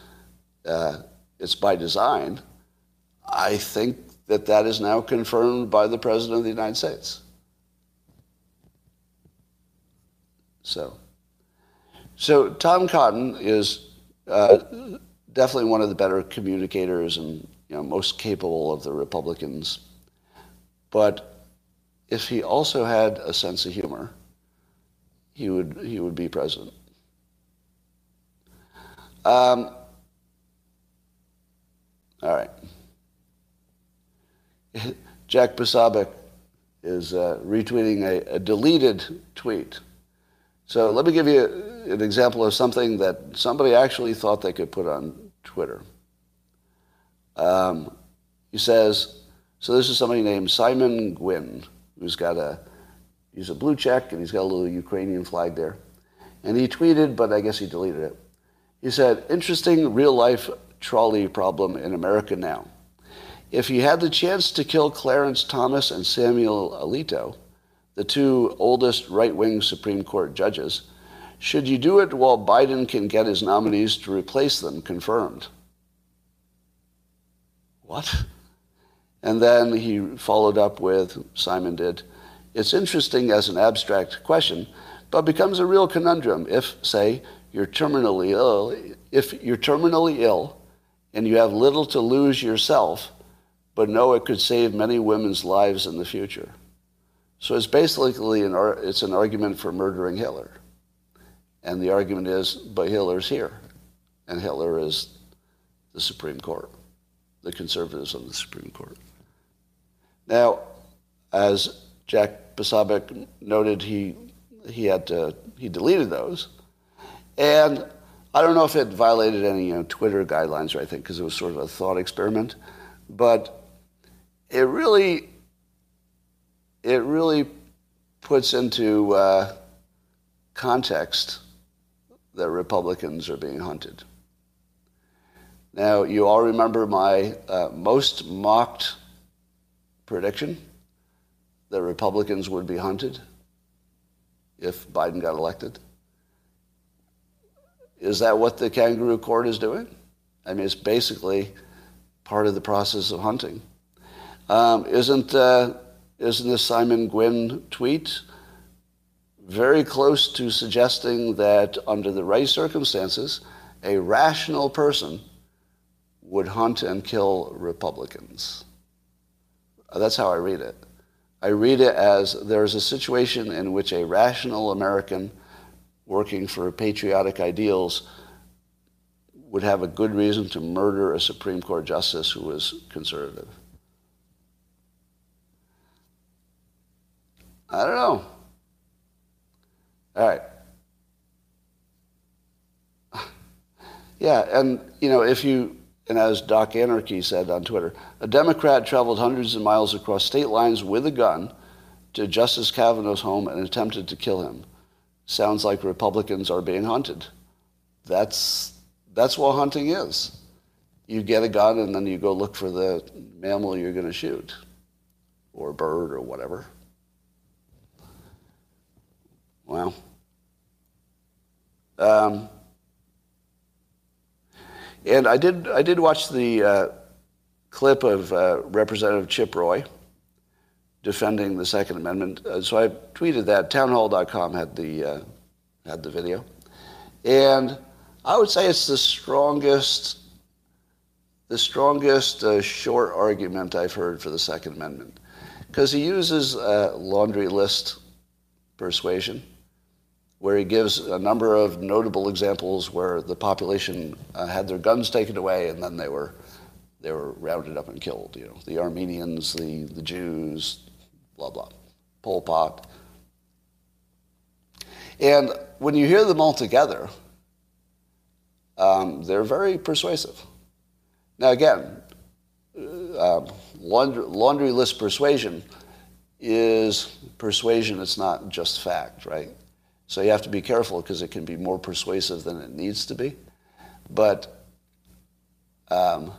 uh, it's by design. I think that that is now confirmed by the President of the United States. So, so Tom Cotton is uh, definitely one of the better communicators and you know, most capable of the Republicans. But if he also had a sense of humor, he would, he would be president. Um, all right. Jack Posobiec is uh, retweeting a, a, deleted tweet. So let me give you an example of something that somebody actually thought they could put on Twitter. Um, he says, so this is somebody named Simon Gwynn, who's got a, he's a blue check and he's got a little Ukrainian flag there. And he tweeted, but I guess he deleted it. He said, interesting real life trolley problem in America now. If you had the chance to kill Clarence Thomas and Samuel Alito, the two oldest right wing Supreme Court judges, should you do it while Biden can get his nominees to replace them confirmed? What? And then he followed up with, Simon did, it's interesting as an abstract question, but becomes a real conundrum if, say, you're terminally ill, if you're terminally ill and you have little to lose yourself, but know it could save many women's lives in the future. So it's basically an, it's an argument for murdering Hitler. And the argument is, but Hitler's here. And Hitler is the Supreme Court, the conservatives on the Supreme Court. Now, as Jack Posobiec noted, he, he, had to, he deleted those. And I don't know if it violated any you know, Twitter guidelines or anything, because it was sort of a thought experiment. But it really it really puts into uh, context that Republicans are being hunted. Now, you all remember my uh, most mocked prediction that Republicans would be hunted if Biden got elected. Is that what the kangaroo court is doing? I mean, it's basically part of the process of hunting. Um, isn't, uh, isn't this Simon Gwynn tweet very close to suggesting that under the right circumstances, a rational person would hunt and kill Republicans. That's how I read it. I read it as there's a situation in which a rational American working for patriotic ideals would have a good reason to murder a Supreme Court justice who was conservative. I don't know. All right. Yeah, and you know, if you and as Doc Anarchy said on Twitter, a Democrat traveled hundreds of miles across state lines with a gun to Justice Kavanaugh's home and attempted to kill him. Sounds like Republicans are being hunted. That's, that's what hunting is. You get a gun and then you go look for the mammal you're going to shoot, or bird, or whatever. Well, um, and I did, I did watch the uh, clip of uh, Representative Chip Roy defending the Second Amendment. Uh, so I tweeted that. Townhall.com had the, uh, had the video. And I would say it's the strongest, the strongest uh, short argument I've heard for the Second Amendment. Because he uses laundry list persuasion where he gives a number of notable examples where the population uh, had their guns taken away and then they were they were rounded up and killed. You know, the Armenians, the the Jews, blah blah, Pol Pot. And when you hear them all together, um, they're very persuasive. Now again, uh, um, laundry, laundry list persuasion is persuasion. It's not just fact, right? So you have to be careful because it can be more persuasive than it needs to be. But um,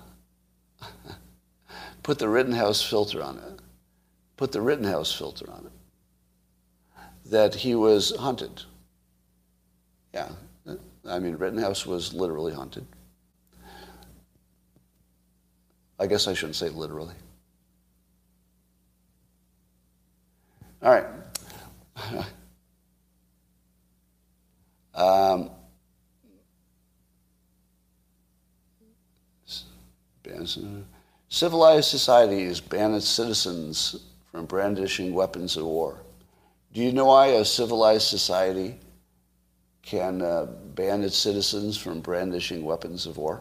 put the Rittenhouse filter on it. Put the Rittenhouse filter on it. That he was hunted. Yeah. I mean, Rittenhouse was literally hunted. I guess I shouldn't say literally. All right. Um, civilized societies ban its citizens from brandishing weapons of war. Do you know why a civilized society can uh, ban its citizens from brandishing weapons of war?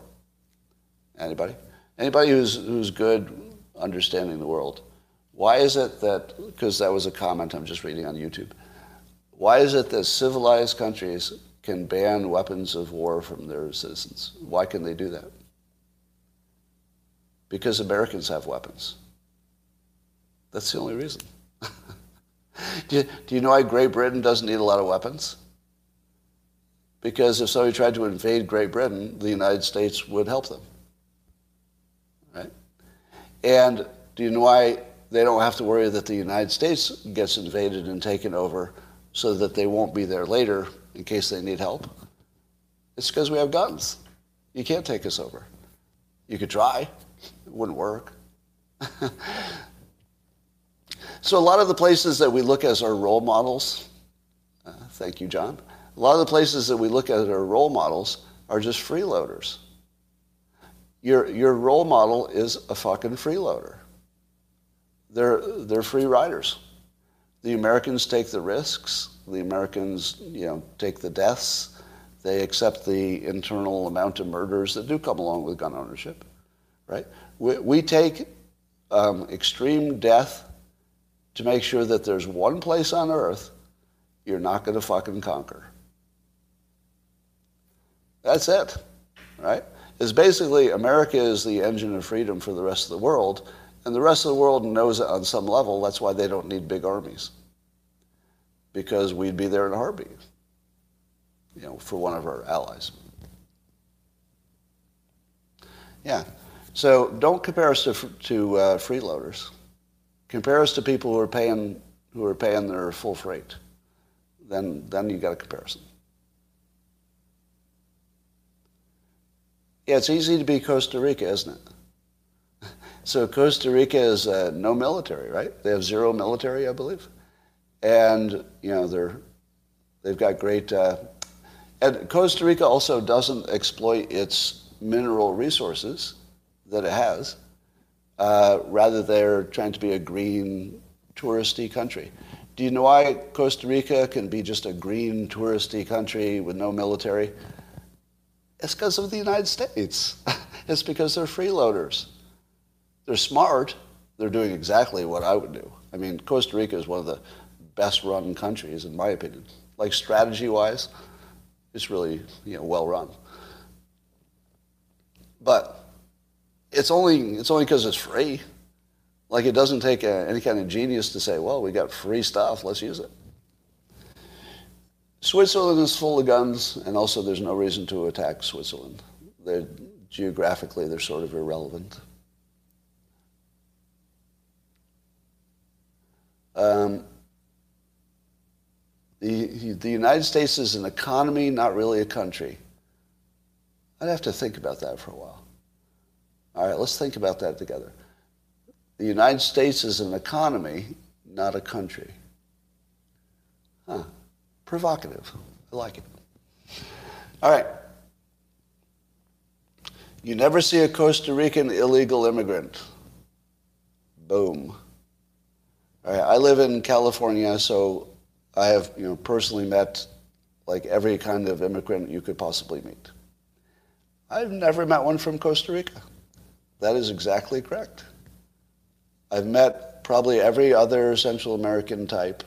Anybody? Anybody who's, who's good understanding the world. Why is it that, because that was a comment I'm just reading on YouTube, why is it that civilized countries can ban weapons of war from their citizens. Why can they do that? Because Americans have weapons. That's the only reason. do, you, do you know why Great Britain doesn't need a lot of weapons? Because if somebody tried to invade Great Britain, the United States would help them. Right? And do you know why they don't have to worry that the United States gets invaded and taken over so that they won't be there later in case they need help? It's because we have guns. You can't take us over. You could try. It wouldn't work. so a lot of the places that we look as our role models, uh, thank you, John. A lot of the places that we look at our role models are just freeloaders. Your, your role model is a fucking freeloader. They're, they're free riders. The Americans take the risks. The Americans, you know, take the deaths. They accept the internal amount of murders that do come along with gun ownership, right? We, we take um, extreme death to make sure that there's one place on earth you're not going to fucking conquer. That's it, right? It's basically America is the engine of freedom for the rest of the world, and the rest of the world knows it on some level. That's why they don't need big armies. Because we'd be there in a heartbeat, you know, for one of our allies. Yeah. So don't compare us to, to uh, freeloaders. Compare us to people who are paying who are paying their full freight. Then then you got a comparison. Yeah, it's easy to be Costa Rica, isn't it? So Costa Rica is uh, no military, right? They have zero military, I believe, and you know they're they've got great. Uh, and Costa Rica also doesn't exploit its mineral resources that it has. Uh, rather, they're trying to be a green, touristy country. Do you know why Costa Rica can be just a green, touristy country with no military? It's because of the United States. it's because they're freeloaders. They're smart. They're doing exactly what I would do. I mean, Costa Rica is one of the best run countries, in my opinion. Like strategy wise, it's really you know, well run. But it's only it's only because it's free. Like it doesn't take a, any kind of genius to say, well, we got free stuff, let's use it. Switzerland is full of guns, and also there's no reason to attack Switzerland. They're, geographically, they're sort of irrelevant. Um, the, the United States is an economy, not really a country. I'd have to think about that for a while. All right, let's think about that together. The United States is an economy, not a country. Huh. Provocative. I like it. All right. You never see a Costa Rican illegal immigrant. Boom. All right. I live in California, so I have you know, personally met like every kind of immigrant you could possibly meet. I've never met one from Costa Rica. That is exactly correct. I've met probably every other Central American type.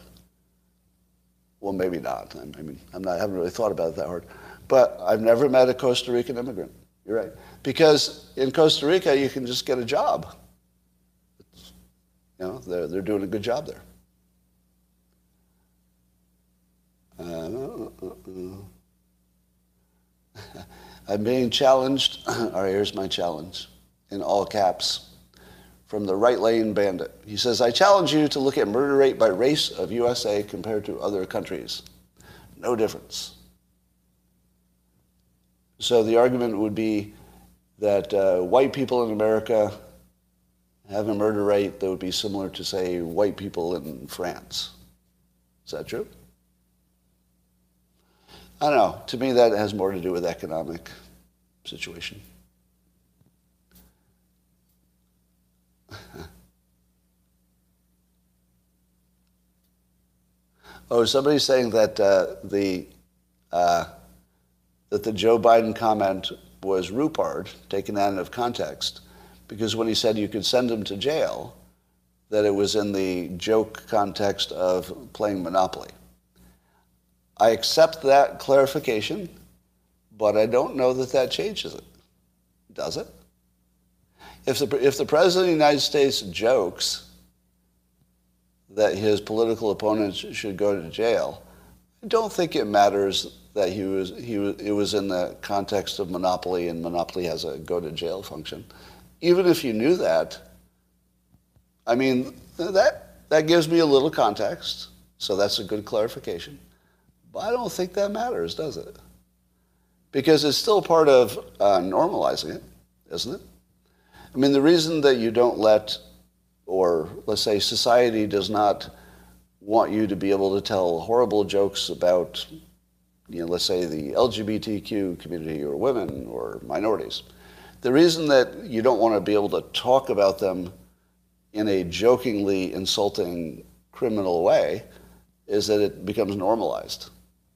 Well, maybe not. I mean, I'm not, I haven't really thought about it that hard. But I've never met a Costa Rican immigrant. You're right. Because in Costa Rica, you can just get a job. It's, you know, they're, they're doing a good job there. Uh, uh, uh. Uh, uh, uh, I'm being challenged. All right, here's my challenge in all caps from the right lane bandit. He says, I challenge you to look at murder rate by race of USA compared to other countries. No difference. So the argument would be that uh, white people in America have a murder rate that would be similar to, say, white people in France. Is that true? I don't know. To me, that has more to do with economic situation. oh, somebody's saying that uh, the uh, that the Joe Biden comment was Rupard, taken out of context, because when he said you could send him to jail, that it was in the joke context of playing Monopoly. I accept that clarification, but I don't know that that changes it. Does it? If the, if the President of the United States jokes that his political opponents should go to jail, I don't think it matters that he was, he was, it was in the context of monopoly and monopoly has a go to jail function. Even if you knew that, I mean, that, that gives me a little context, so that's a good clarification. But I don't think that matters, does it? Because it's still part of uh, normalizing it, isn't it? I mean, the reason that you don't let, or let's say society does not want you to be able to tell horrible jokes about, you know, let's say the LGBTQ community or women or minorities. The reason that you don't want to be able to talk about them in a jokingly insulting criminal way is that it becomes normalized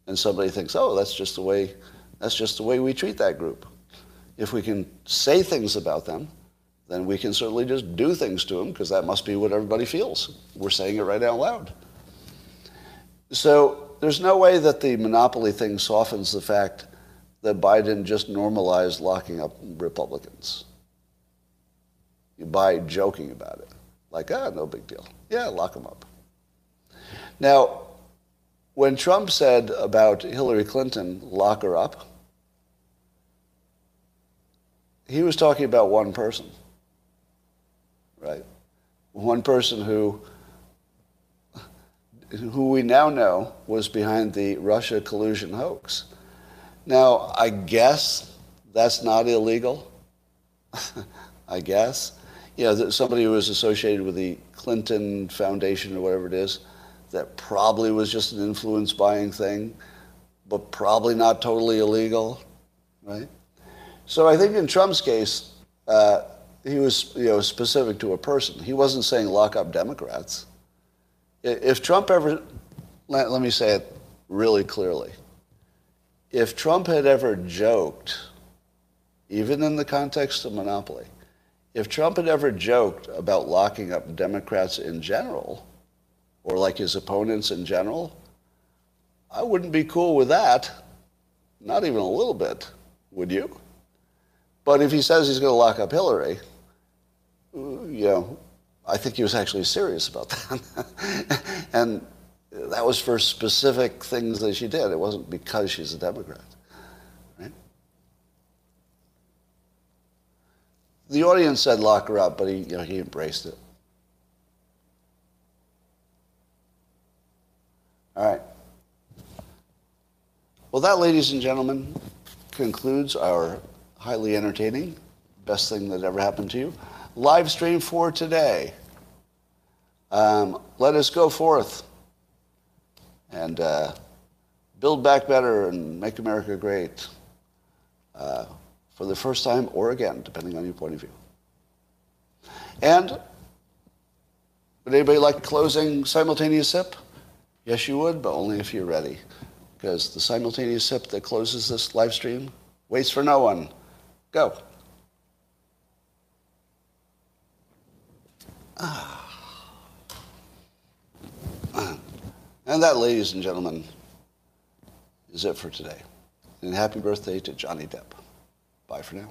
and somebody thinks, oh, that's just the way, that's just the way we treat that group. If we can say things about them, then we can certainly just do things to them because that must be what everybody feels. We're saying it right out loud. So there's no way that the monopoly thing softens the fact that Biden just normalized locking up Republicans by joking about it. Like, ah, no big deal. Yeah, lock them up. Now, when Trump said about Hillary Clinton, lock her up, he was talking about one person, right? One person who, who we now know was behind the Russia collusion hoax. Now, I guess that's not illegal. I guess. You know, somebody who was associated with the Clinton Foundation or whatever it is that probably was just an influence buying thing, but probably not totally illegal, right? So I think in Trump's case, uh, he was you know specific to a person. He wasn't saying lock up Democrats. If Trump ever, let, let me say it really clearly. If Trump had ever joked, even in the context of monopoly, if Trump had ever joked about locking up Democrats in general, or like his opponents in general, I wouldn't be cool with that. Not even a little bit, would you? But if he says he's going to lock up Hillary, you know, I think he was actually serious about that. and that was for specific things that she did. It wasn't because she's a Democrat. Right? The audience said lock her up, but he, you know, he embraced it. All right. Well, that, ladies and gentlemen, concludes our highly entertaining, best thing that ever happened to you, live stream for today. Um, let us go forth and uh, build back better and make America great uh, for the first time or again, depending on your point of view. And would anybody like closing simultaneous sip? Yes, you would, but only if you're ready. Because the simultaneous sip that closes this live stream waits for no one. Go. Ah. And that, ladies and gentlemen, is it for today. And happy birthday to Johnny Depp. Bye for now.